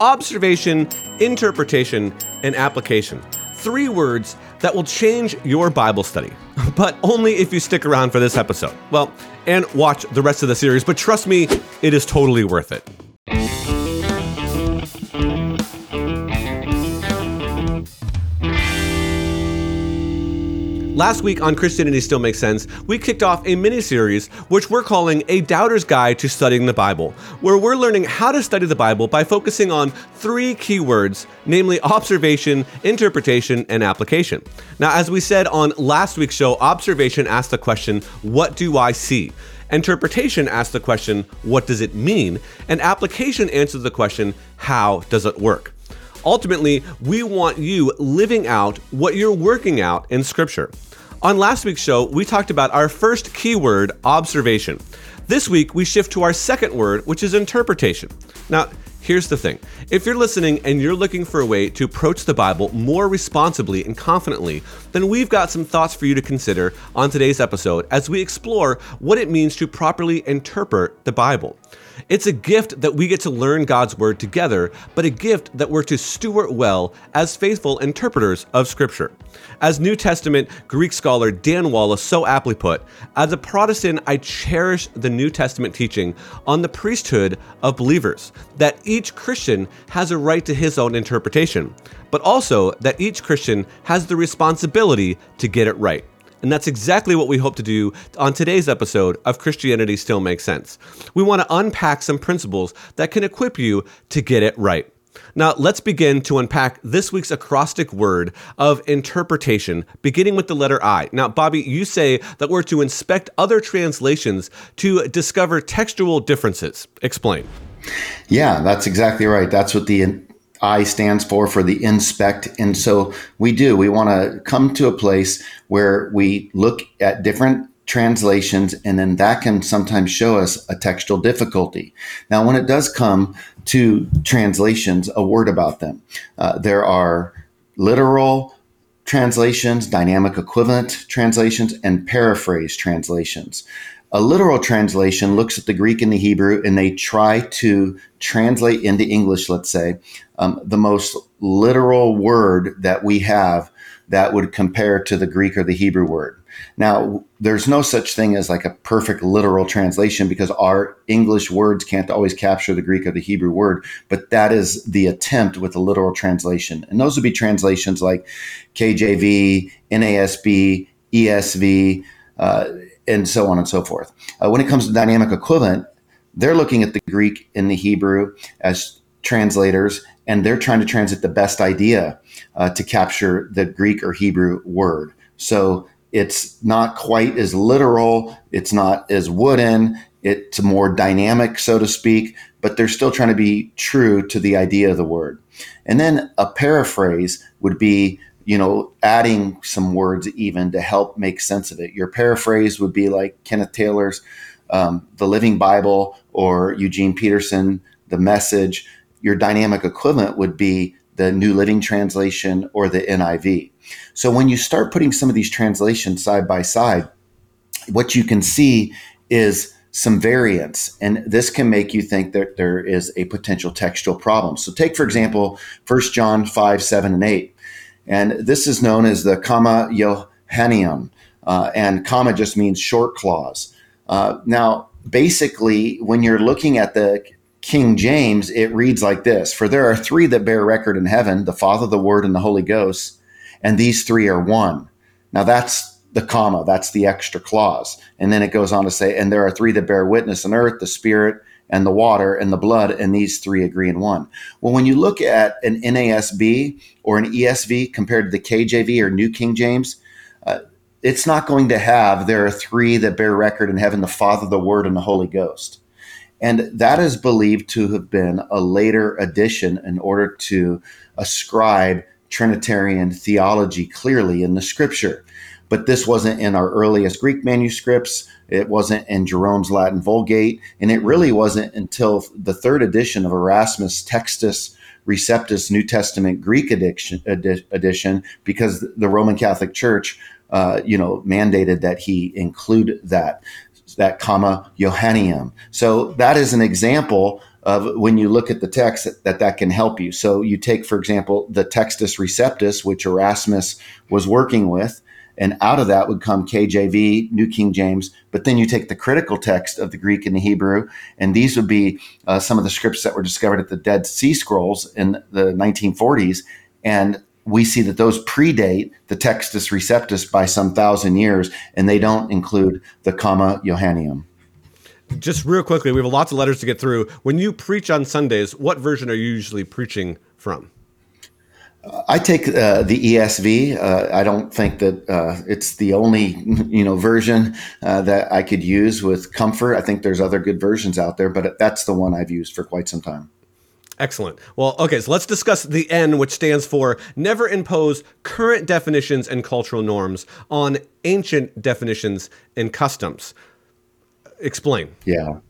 observation, interpretation, and application. Three words that will change your Bible study, but only if you stick around for this episode. Well, and watch the rest of the series, but trust me, it is totally worth it. Last week on Christianity Still Makes Sense, we kicked off a mini series which we're calling A Doubter's Guide to Studying the Bible, where we're learning how to study the Bible by focusing on three key words, namely observation, interpretation, and application. Now, as we said on last week's show, observation asked the question, What do I see? Interpretation asks the question, What does it mean? And application answers the question, How does it work? Ultimately, we want you living out what you're working out in Scripture. On last week's show, we talked about our first keyword, observation. This week, we shift to our second word, which is interpretation. Now, here's the thing if you're listening and you're looking for a way to approach the Bible more responsibly and confidently, then we've got some thoughts for you to consider on today's episode as we explore what it means to properly interpret the Bible. It's a gift that we get to learn God's Word together, but a gift that we're to steward well as faithful interpreters of Scripture. As New Testament Greek scholar Dan Wallace so aptly put, as a Protestant, I cherish the New Testament teaching on the priesthood of believers, that each Christian has a right to his own interpretation, but also that each Christian has the responsibility to get it right. And that's exactly what we hope to do on today's episode of Christianity Still Makes Sense. We want to unpack some principles that can equip you to get it right. Now, let's begin to unpack this week's acrostic word of interpretation, beginning with the letter I. Now, Bobby, you say that we're to inspect other translations to discover textual differences. Explain. Yeah, that's exactly right. That's what the I stands for for the inspect. And so we do. We want to come to a place where we look at different translations, and then that can sometimes show us a textual difficulty. Now, when it does come to translations, a word about them. Uh, there are literal translations, dynamic equivalent translations, and paraphrase translations. A literal translation looks at the Greek and the Hebrew and they try to translate into English, let's say, um, the most literal word that we have that would compare to the Greek or the Hebrew word. Now, there's no such thing as like a perfect literal translation because our English words can't always capture the Greek or the Hebrew word, but that is the attempt with a literal translation. And those would be translations like KJV, NASB, ESV, uh, and so on and so forth. Uh, when it comes to dynamic equivalent, they're looking at the Greek and the Hebrew as translators, and they're trying to translate the best idea uh, to capture the Greek or Hebrew word. So it's not quite as literal, it's not as wooden, it's more dynamic, so to speak, but they're still trying to be true to the idea of the word. And then a paraphrase would be you know, adding some words even to help make sense of it. Your paraphrase would be like Kenneth Taylor's um, The Living Bible or Eugene Peterson, The Message. Your dynamic equivalent would be the New Living Translation or the NIV. So when you start putting some of these translations side by side, what you can see is some variance, and this can make you think that there is a potential textual problem. So take, for example, 1 John 5, 7, and 8. And this is known as the comma Johanneum. Uh, and comma just means short clause. Uh, now, basically, when you're looking at the King James, it reads like this For there are three that bear record in heaven the Father, the Word, and the Holy Ghost, and these three are one. Now, that's the comma, that's the extra clause. And then it goes on to say, And there are three that bear witness on earth the Spirit, and the water and the blood, and these three agree in one. Well, when you look at an NASB or an ESV compared to the KJV or New King James, uh, it's not going to have there are three that bear record in heaven the Father, the Word, and the Holy Ghost. And that is believed to have been a later addition in order to ascribe Trinitarian theology clearly in the scripture. But this wasn't in our earliest Greek manuscripts. It wasn't in Jerome's Latin Vulgate, and it really wasn't until the third edition of Erasmus Textus Receptus New Testament Greek edition, edition because the Roman Catholic Church, uh, you know, mandated that he include that that comma Johanneum. So that is an example of when you look at the text that, that that can help you. So you take, for example, the Textus Receptus, which Erasmus was working with, and out of that would come KJV, New King James. But then you take the critical text of the Greek and the Hebrew, and these would be uh, some of the scripts that were discovered at the Dead Sea Scrolls in the 1940s. And we see that those predate the Textus Receptus by some thousand years, and they don't include the Comma Johanneum. Just real quickly, we have lots of letters to get through. When you preach on Sundays, what version are you usually preaching from? I take uh, the ESV. Uh, I don't think that uh, it's the only you know version uh, that I could use with comfort. I think there's other good versions out there, but that's the one I've used for quite some time. Excellent. Well, okay, so let's discuss the N, which stands for never impose current definitions and cultural norms on ancient definitions and customs. Explain. Yeah.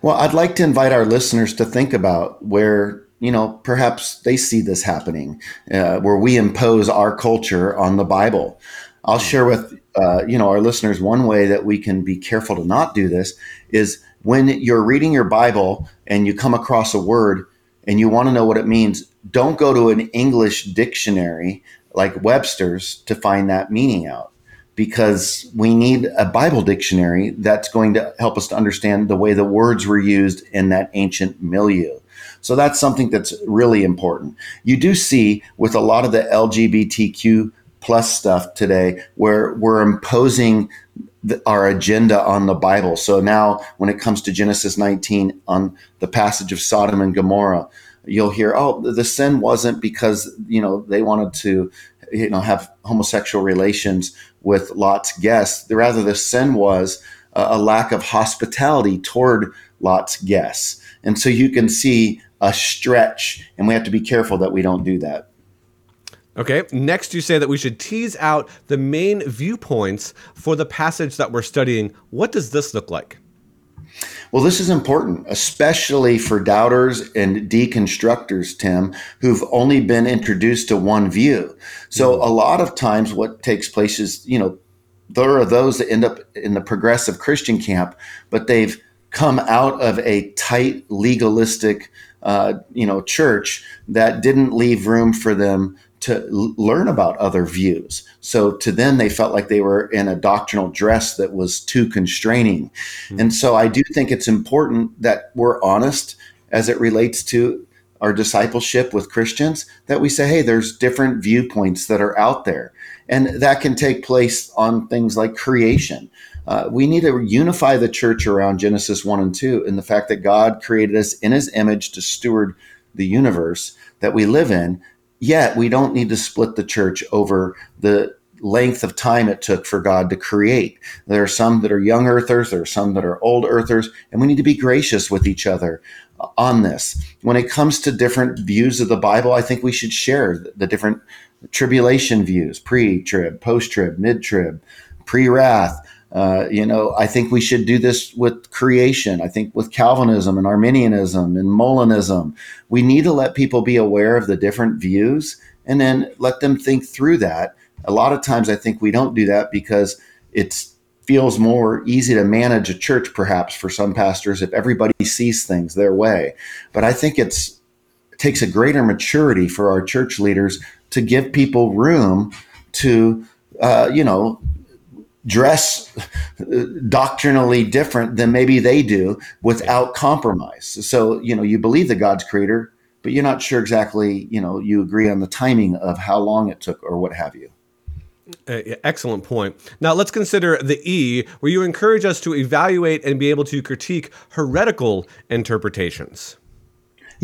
Well, I'd like to invite our listeners to think about where you know perhaps they see this happening, uh, where we impose our culture on the Bible. I'll share with uh, you know our listeners one way that we can be careful to not do this is when you're reading your Bible and you come across a word and you want to know what it means, don't go to an English dictionary like Webster's to find that meaning out because we need a Bible dictionary that's going to help us to understand the way the words were used in that ancient milieu. So that's something that's really important. You do see with a lot of the LGBTQ plus stuff today where we're imposing the, our agenda on the Bible. So now when it comes to Genesis 19 on the passage of Sodom and Gomorrah, you'll hear, oh, the sin wasn't because, you know, they wanted to you know have homosexual relations with Lot's guests. Rather, the sin was a lack of hospitality toward Lot's guests, and so you can see a stretch, and we have to be careful that we don't do that. Okay. Next, you say that we should tease out the main viewpoints for the passage that we're studying. What does this look like? Well, this is important, especially for doubters and deconstructors, Tim, who've only been introduced to one view. So, mm-hmm. a lot of times, what takes place is, you know, there are those that end up in the progressive Christian camp, but they've come out of a tight legalistic, uh, you know, church that didn't leave room for them to l- learn about other views. So to them, they felt like they were in a doctrinal dress that was too constraining. Mm-hmm. And so I do think it's important that we're honest as it relates to our discipleship with Christians, that we say, hey, there's different viewpoints that are out there. And that can take place on things like creation. Uh, we need to unify the church around Genesis 1 and 2 and the fact that God created us in his image to steward the universe that we live in Yet we don't need to split the church over the length of time it took for God to create. There are some that are young earthers, there are some that are old earthers, and we need to be gracious with each other on this. When it comes to different views of the Bible, I think we should share the different tribulation views pre trib, post trib, mid trib, pre wrath, uh, you know, I think we should do this with creation. I think with Calvinism and Arminianism and Molinism, we need to let people be aware of the different views and then let them think through that. A lot of times, I think we don't do that because it feels more easy to manage a church, perhaps for some pastors, if everybody sees things their way. But I think it's it takes a greater maturity for our church leaders to give people room to, uh, you know, dress doctrinally different than maybe they do without compromise. So, you know, you believe that God's creator, but you're not sure exactly, you know, you agree on the timing of how long it took or what have you. Uh, excellent point. Now let's consider the E, where you encourage us to evaluate and be able to critique heretical interpretations.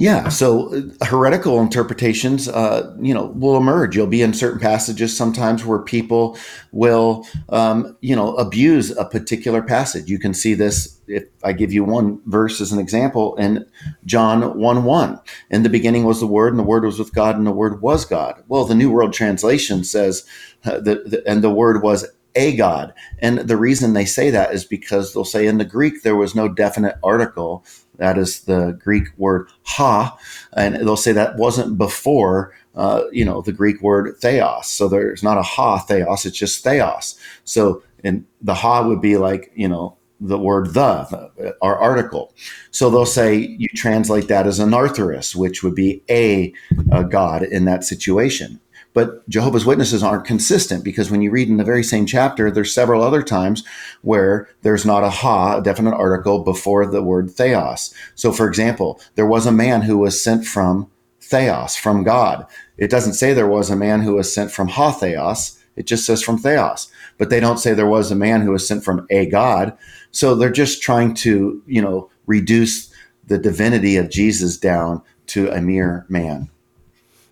Yeah, so uh, heretical interpretations, uh, you know, will emerge. You'll be in certain passages sometimes where people will, um, you know, abuse a particular passage. You can see this if I give you one verse as an example in John 1 1. In the beginning was the Word, and the Word was with God, and the Word was God. Well, the New World Translation says, uh, that, and the Word was a God. And the reason they say that is because they'll say in the Greek there was no definite article that is the Greek word ha, and they'll say that wasn't before uh, you know the Greek word theos. So there's not a ha theos; it's just theos. So and the ha would be like you know the word the, our article. So they'll say you translate that as anarthrous, which would be a, a God in that situation. But Jehovah's Witnesses aren't consistent because when you read in the very same chapter, there's several other times where there's not a ha, a definite article before the word theos. So, for example, there was a man who was sent from theos, from God. It doesn't say there was a man who was sent from ha theos. It just says from theos. But they don't say there was a man who was sent from a God. So they're just trying to, you know, reduce the divinity of Jesus down to a mere man.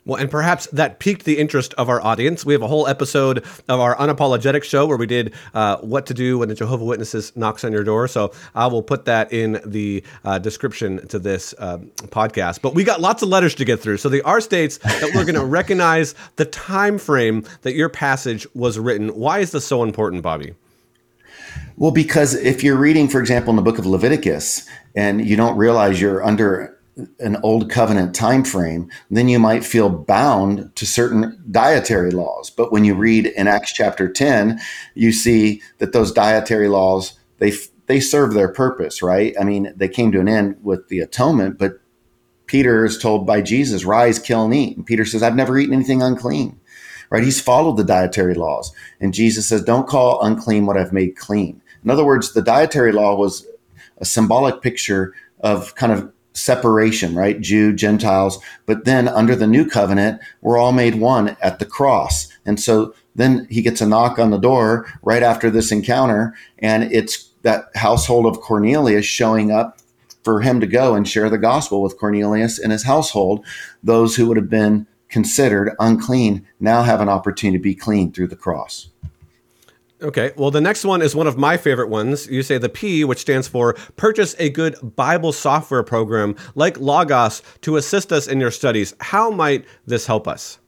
Well, and perhaps that piqued the interest of our audience. We have a whole episode of our unapologetic show where we did uh, what to do when the Jehovah Witnesses knocks on your door. So I will put that in the uh, description to this uh, podcast. But we got lots of letters to get through. So the R states that we're going to recognize the time frame that your passage was written. Why is this so important, Bobby? Well, because if you're reading, for example, in the book of Leviticus, and you don't realize you're under an old covenant time frame, then you might feel bound to certain dietary laws. But when you read in Acts chapter 10, you see that those dietary laws they they serve their purpose, right? I mean, they came to an end with the atonement, but Peter is told by Jesus, "Rise, kill and eat." And Peter says, "I've never eaten anything unclean." Right? He's followed the dietary laws. And Jesus says, "Don't call unclean what I've made clean." In other words, the dietary law was a symbolic picture of kind of separation, right? Jew, Gentiles. But then under the new covenant, we're all made one at the cross. And so then he gets a knock on the door right after this encounter, and it's that household of Cornelius showing up for him to go and share the gospel with Cornelius and his household. Those who would have been considered unclean now have an opportunity to be clean through the cross. Okay, well, the next one is one of my favorite ones. You say the P, which stands for purchase a good Bible software program like Logos to assist us in your studies. How might this help us?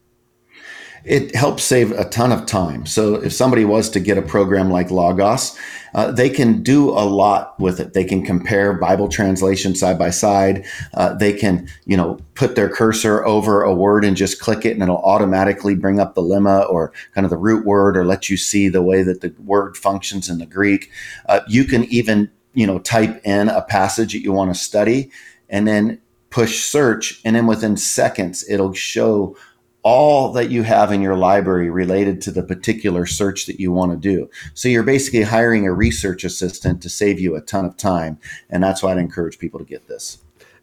It helps save a ton of time. So if somebody was to get a program like Logos, uh, they can do a lot with it. They can compare Bible translation side by side. Uh, they can, you know, put their cursor over a word and just click it, and it'll automatically bring up the lemma or kind of the root word, or let you see the way that the word functions in the Greek. Uh, you can even, you know, type in a passage that you want to study, and then push search, and then within seconds it'll show all that you have in your library related to the particular search that you want to do. So you're basically hiring a research assistant to save you a ton of time. And that's why I'd encourage people to get this.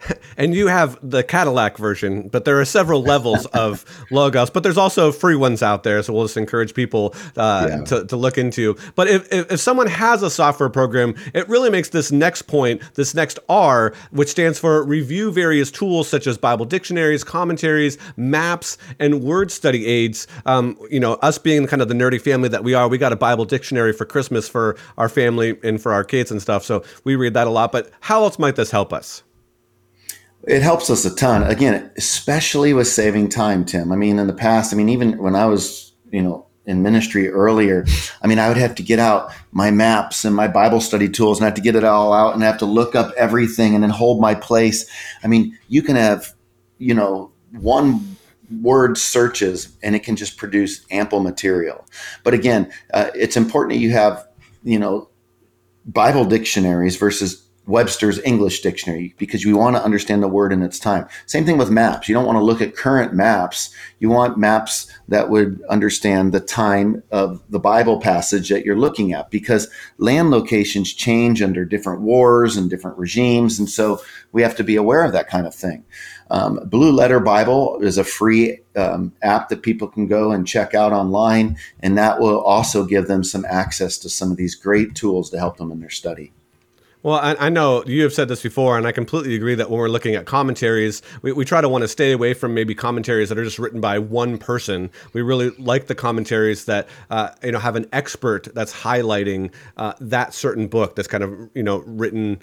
and you have the Cadillac version, but there are several levels of logos. But there's also free ones out there, so we'll just encourage people uh, yeah. to, to look into. But if, if, if someone has a software program, it really makes this next point, this next R, which stands for review various tools such as Bible dictionaries, commentaries, maps, and word study aids. Um, you know, us being kind of the nerdy family that we are, we got a Bible dictionary for Christmas for our family and for our kids and stuff. So we read that a lot. But how else might this help us? It helps us a ton. Again, especially with saving time, Tim. I mean, in the past, I mean, even when I was, you know, in ministry earlier, I mean, I would have to get out my maps and my Bible study tools and have to get it all out and have to look up everything and then hold my place. I mean, you can have, you know, one word searches and it can just produce ample material. But again, uh, it's important that you have, you know, Bible dictionaries versus Webster's English Dictionary because you want to understand the word in its time. Same thing with maps. You don't want to look at current maps. You want maps that would understand the time of the Bible passage that you're looking at because land locations change under different wars and different regimes. And so we have to be aware of that kind of thing. Um, Blue Letter Bible is a free um, app that people can go and check out online, and that will also give them some access to some of these great tools to help them in their study. Well, I, I, know you have said this before, and I completely agree that when we're looking at commentaries, we, we try to want to stay away from maybe commentaries that are just written by one person. We really like the commentaries that uh, you know have an expert that's highlighting uh, that certain book that's kind of you know written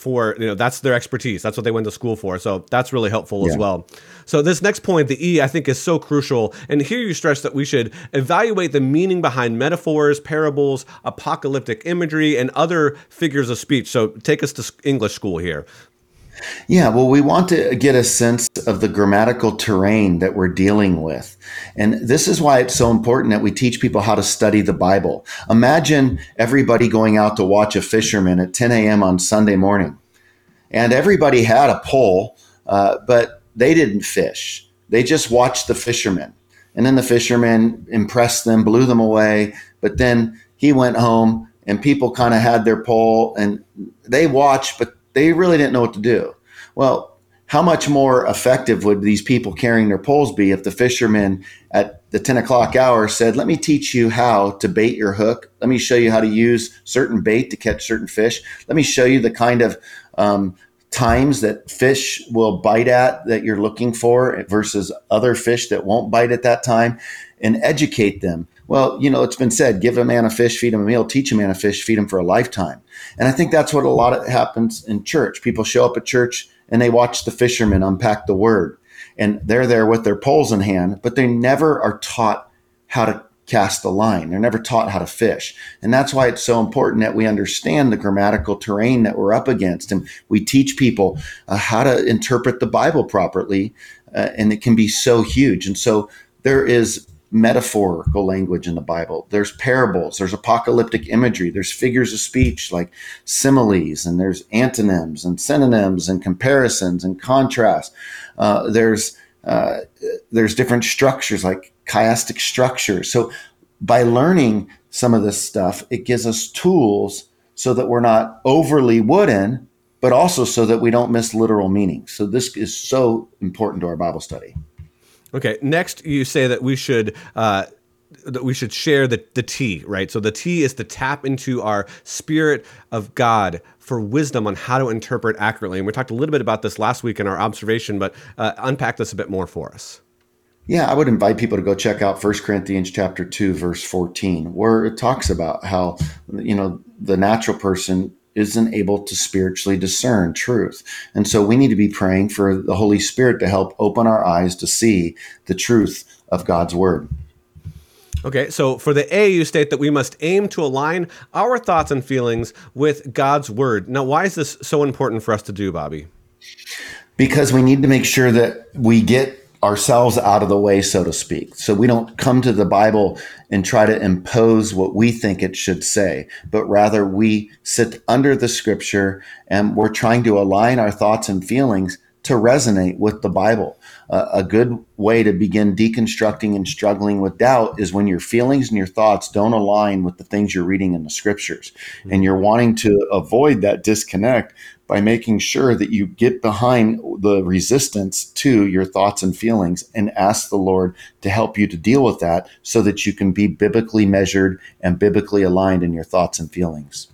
for you know that's their expertise. That's what they went to school for. So that's really helpful yeah. as well. So this next point the e i think is so crucial. And here you stress that we should evaluate the meaning behind metaphors parables apocalyptic imagery and other figures of speech. So take us to english school here Yeah, well, we want to get a sense of the grammatical terrain that we're dealing with. And this is why it's so important that we teach people how to study the Bible. Imagine everybody going out to watch a fisherman at 10 a.m. on Sunday morning. And everybody had a pole, uh, but they didn't fish. They just watched the fisherman. And then the fisherman impressed them, blew them away. But then he went home and people kind of had their pole and they watched, but they really didn't know what to do. Well, how much more effective would these people carrying their poles be if the fishermen at the 10 o'clock hour said, Let me teach you how to bait your hook. Let me show you how to use certain bait to catch certain fish. Let me show you the kind of um, times that fish will bite at that you're looking for versus other fish that won't bite at that time and educate them. Well, you know, it's been said, give a man a fish, feed him a meal, teach a man a fish, feed him for a lifetime. And I think that's what a lot of happens in church. People show up at church and they watch the fishermen unpack the word and they're there with their poles in hand, but they never are taught how to cast the line. They're never taught how to fish. And that's why it's so important that we understand the grammatical terrain that we're up against. And we teach people uh, how to interpret the Bible properly. Uh, and it can be so huge. And so there is metaphorical language in the Bible. There's parables, there's apocalyptic imagery, there's figures of speech like similes, and there's antonyms and synonyms and comparisons and contrasts. Uh, there's uh, there's different structures like chiastic structures. So by learning some of this stuff, it gives us tools so that we're not overly wooden, but also so that we don't miss literal meaning. So this is so important to our Bible study. Okay. Next, you say that we should. Uh, that we should share the, the tea, right? So the tea is to tap into our spirit of God for wisdom on how to interpret accurately. And we talked a little bit about this last week in our observation, but uh, unpack this a bit more for us. Yeah, I would invite people to go check out 1 Corinthians chapter 2 verse 14 where it talks about how you know the natural person isn't able to spiritually discern truth. And so we need to be praying for the Holy Spirit to help open our eyes to see the truth of God's word. Okay, so for the A, you state that we must aim to align our thoughts and feelings with God's word. Now, why is this so important for us to do, Bobby? Because we need to make sure that we get ourselves out of the way, so to speak. So we don't come to the Bible and try to impose what we think it should say, but rather we sit under the scripture and we're trying to align our thoughts and feelings to resonate with the Bible. Uh, a good way to begin deconstructing and struggling with doubt is when your feelings and your thoughts don't align with the things you're reading in the scriptures. Mm-hmm. And you're wanting to avoid that disconnect by making sure that you get behind the resistance to your thoughts and feelings and ask the Lord to help you to deal with that so that you can be biblically measured and biblically aligned in your thoughts and feelings.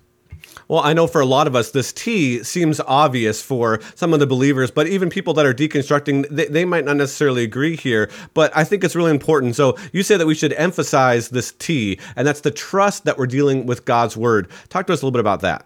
Well, I know for a lot of us, this T seems obvious for some of the believers, but even people that are deconstructing, they, they, might not necessarily agree here. But I think it's really important. So you say that we should emphasize this T, and that's the trust that we're dealing with God's word. Talk to us a little bit about that.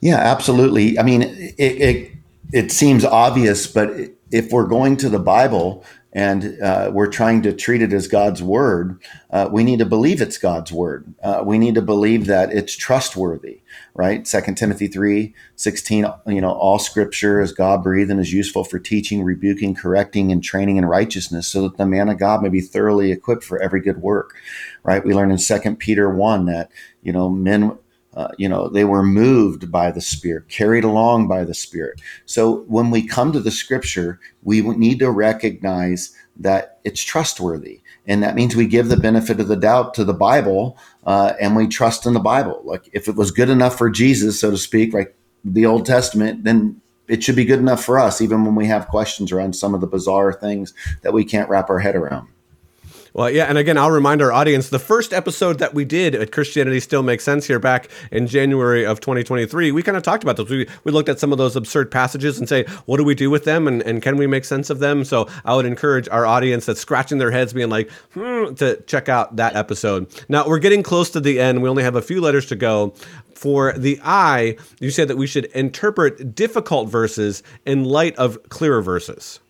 Yeah, absolutely. I mean, it, it, it seems obvious, but if we're going to the Bible and uh, we're trying to treat it as God's word, uh, we need to believe it's God's word. Uh, we need to believe that it's trustworthy, right? Second Timothy 3, 16, you know, all scripture is God breathed and is useful for teaching, rebuking, correcting, and training in righteousness so that the man of God may be thoroughly equipped for every good work, right? We learn in Second Peter 1 that, you know, men uh, you know, they were moved by the Spirit, carried along by the Spirit. So when we come to the Scripture, we need to recognize that it's trustworthy, and that means we give the benefit of the doubt to the Bible, uh, and we trust in the Bible. Like if it was good enough for Jesus, so to speak, like the Old Testament, then it should be good enough for us, even when we have questions around some of the bizarre things that we can't wrap our head around. Well, yeah, and again, I'll remind our audience the first episode that we did at Christianity Still Makes Sense here back in January of 2023, we kind of talked about those. We, we looked at some of those absurd passages and say, what do we do with them and, and can we make sense of them? So I would encourage our audience that's scratching their heads, being like, hmm, to check out that episode. Now, we're getting close to the end. We only have a few letters to go. For the I, you said that we should interpret difficult verses in light of clearer verses.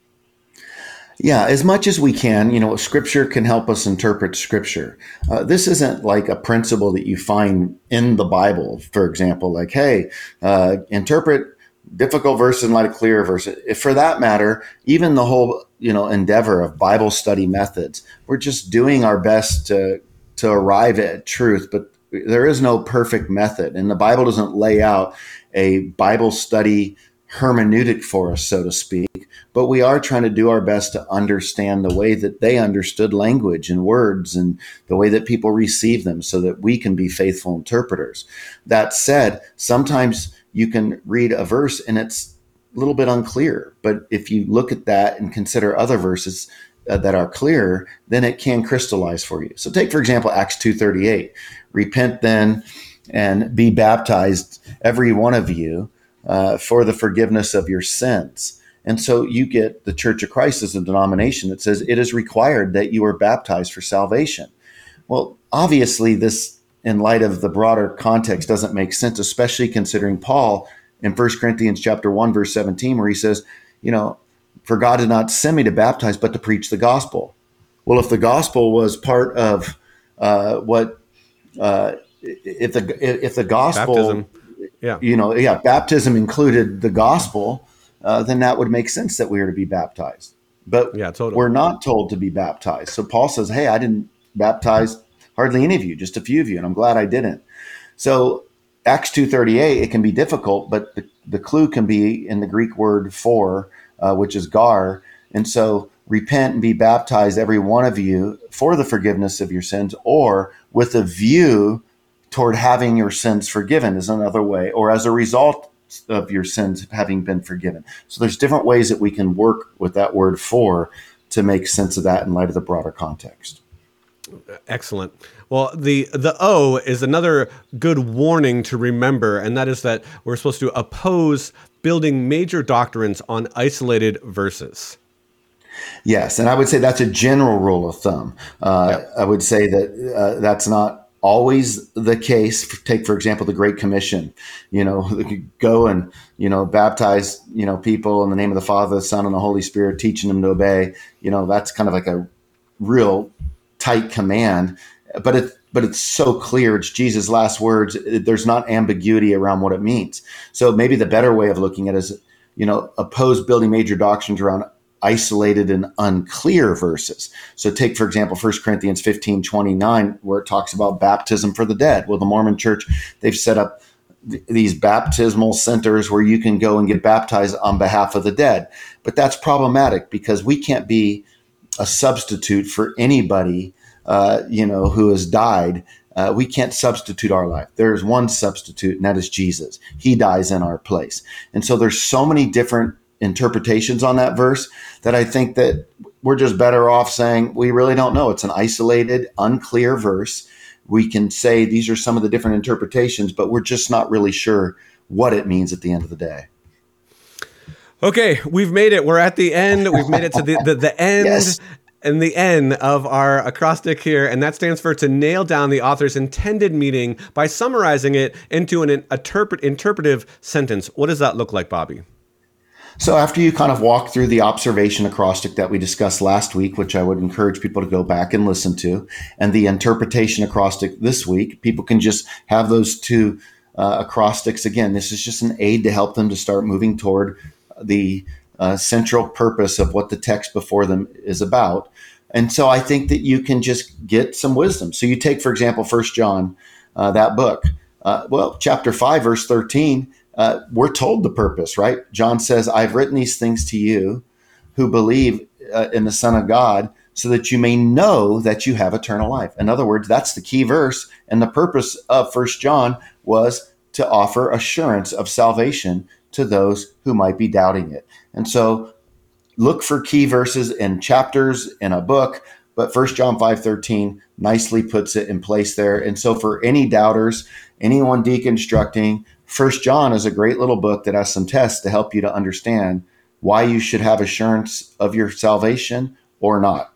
Yeah, as much as we can, you know, scripture can help us interpret scripture. Uh, this isn't like a principle that you find in the Bible, for example, like, hey, uh, interpret difficult verses in light of clear verse. If for that matter, even the whole you know endeavor of Bible study methods, we're just doing our best to to arrive at truth, but there is no perfect method, and the Bible doesn't lay out a Bible study hermeneutic for us, so to speak. But we are trying to do our best to understand the way that they understood language and words and the way that people receive them so that we can be faithful interpreters. That said, sometimes you can read a verse and it's a little bit unclear. But if you look at that and consider other verses uh, that are clearer, then it can crystallize for you. So take, for example, Acts 2.38. Repent then and be baptized, every one of you, uh, for the forgiveness of your sins. And so you get the Church of Christ as a denomination that says it is required that you are baptized for salvation. Well, obviously, this in light of the broader context doesn't make sense, especially considering Paul in 1 Corinthians chapter 1, verse 17, where he says, you know, for God did not send me to baptize, but to preach the gospel. Well, if the gospel was part of uh, what, uh, if the if the gospel, baptism. yeah, you know, yeah, baptism included the gospel, uh, then that would make sense that we are to be baptized. But yeah, totally. we're not told to be baptized. So Paul says, "Hey, I didn't baptize hardly any of you, just a few of you, and I'm glad I didn't. So Acts 2:38, it can be difficult, but the, the clue can be in the Greek word for, uh, which is gar, and so repent and be baptized, every one of you, for the forgiveness of your sins, or with a view toward having your sins forgiven, is another way, or as a result of your sins having been forgiven. So there's different ways that we can work with that word for to make sense of that in light of the broader context. Excellent. Well, the the O is another good warning to remember, and that is that we're supposed to oppose building major doctrines on isolated verses. Yes, and I would say that's a general rule of thumb. Uh, yep. I would say that uh, that's not always the case. Take for example the Great Commission. You know, go and you know baptize you know people in the name of the Father, the Son, and the Holy Spirit, teaching them to obey. You know, that's kind of like a real tight command, but it but it's so clear. It's Jesus' last words. There's not ambiguity around what it means. So maybe the better way of looking at it is, you know, oppose building major doctrines around isolated and unclear verses. So take, for example, 1 Corinthians 15, 29, where it talks about baptism for the dead. Well, the Mormon church, they've set up th- these baptismal centers where you can go and get baptized on behalf of the dead. But that's problematic because we can't be a substitute for anybody, uh, you know, who has died. Uh, we can't substitute our life. There's one substitute, and that is Jesus. He dies in our place. And so there's so many different interpretations on that verse that I think that we're just better off saying we really don't know. It's an isolated, unclear verse. We can say these are some of the different interpretations, but we're just not really sure what it means at the end of the day. Okay, we've made it. We're at the end. We've made it to the, the, the end. Yes. And the end of our acrostic here, and that stands for to nail down the author's intended meaning by summarizing it into an interpret, interpretive sentence. What does that look like, Bobby? So, after you kind of walk through the observation acrostic that we discussed last week, which I would encourage people to go back and listen to, and the interpretation acrostic this week, people can just have those two uh, acrostics again. This is just an aid to help them to start moving toward the uh, central purpose of what the text before them is about. And so I think that you can just get some wisdom. So you take, for example, First John, uh, that book. Uh, well, chapter five, verse thirteen, uh, we're told the purpose, right? John says, "I've written these things to you, who believe uh, in the Son of God." So that you may know that you have eternal life. In other words, that's the key verse. And the purpose of First John was to offer assurance of salvation to those who might be doubting it. And so look for key verses in chapters in a book, but First John 5:13 nicely puts it in place there. And so for any doubters, anyone deconstructing, First John is a great little book that has some tests to help you to understand why you should have assurance of your salvation or not.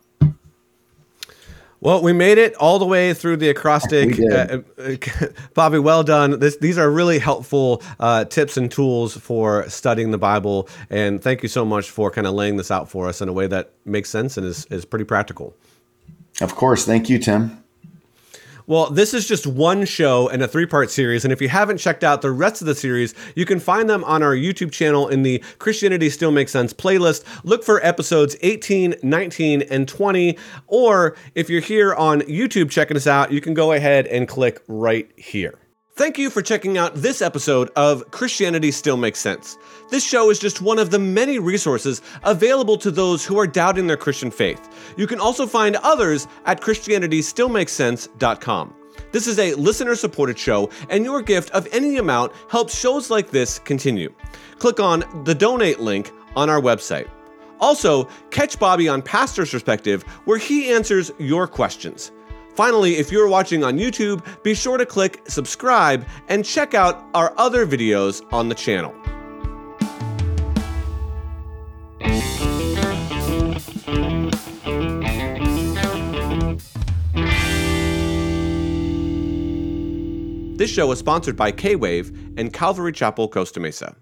Well, we made it all the way through the acrostic. Uh, uh Bobby, well done. This, these are really helpful uh, tips and tools for studying the Bible. And thank you so much for kind of laying this out for us in a way that makes sense and is, is pretty practical. Of course. Thank you, Tim. Well, this is just one show in a three part series. And if you haven't checked out the rest of the series, you can find them on our YouTube channel in the Christianity Still Makes Sense playlist. Look for episodes 18, 19, and 20. Or if you're here on YouTube checking us out, you can go ahead and click right here. Thank you for checking out this episode of Christianity Still Makes Sense. This show is just one of the many resources available to those who are doubting their Christian faith. You can also find others at ChristianityStillMakesSense.com. This is a listener supported show, and your gift of any amount helps shows like this continue. Click on the donate link on our website. Also, catch Bobby on Pastor's Perspective, where he answers your questions. Finally, if you're watching on YouTube, be sure to click subscribe and check out our other videos on the channel. This show is sponsored by K Wave and Calvary Chapel, Costa Mesa.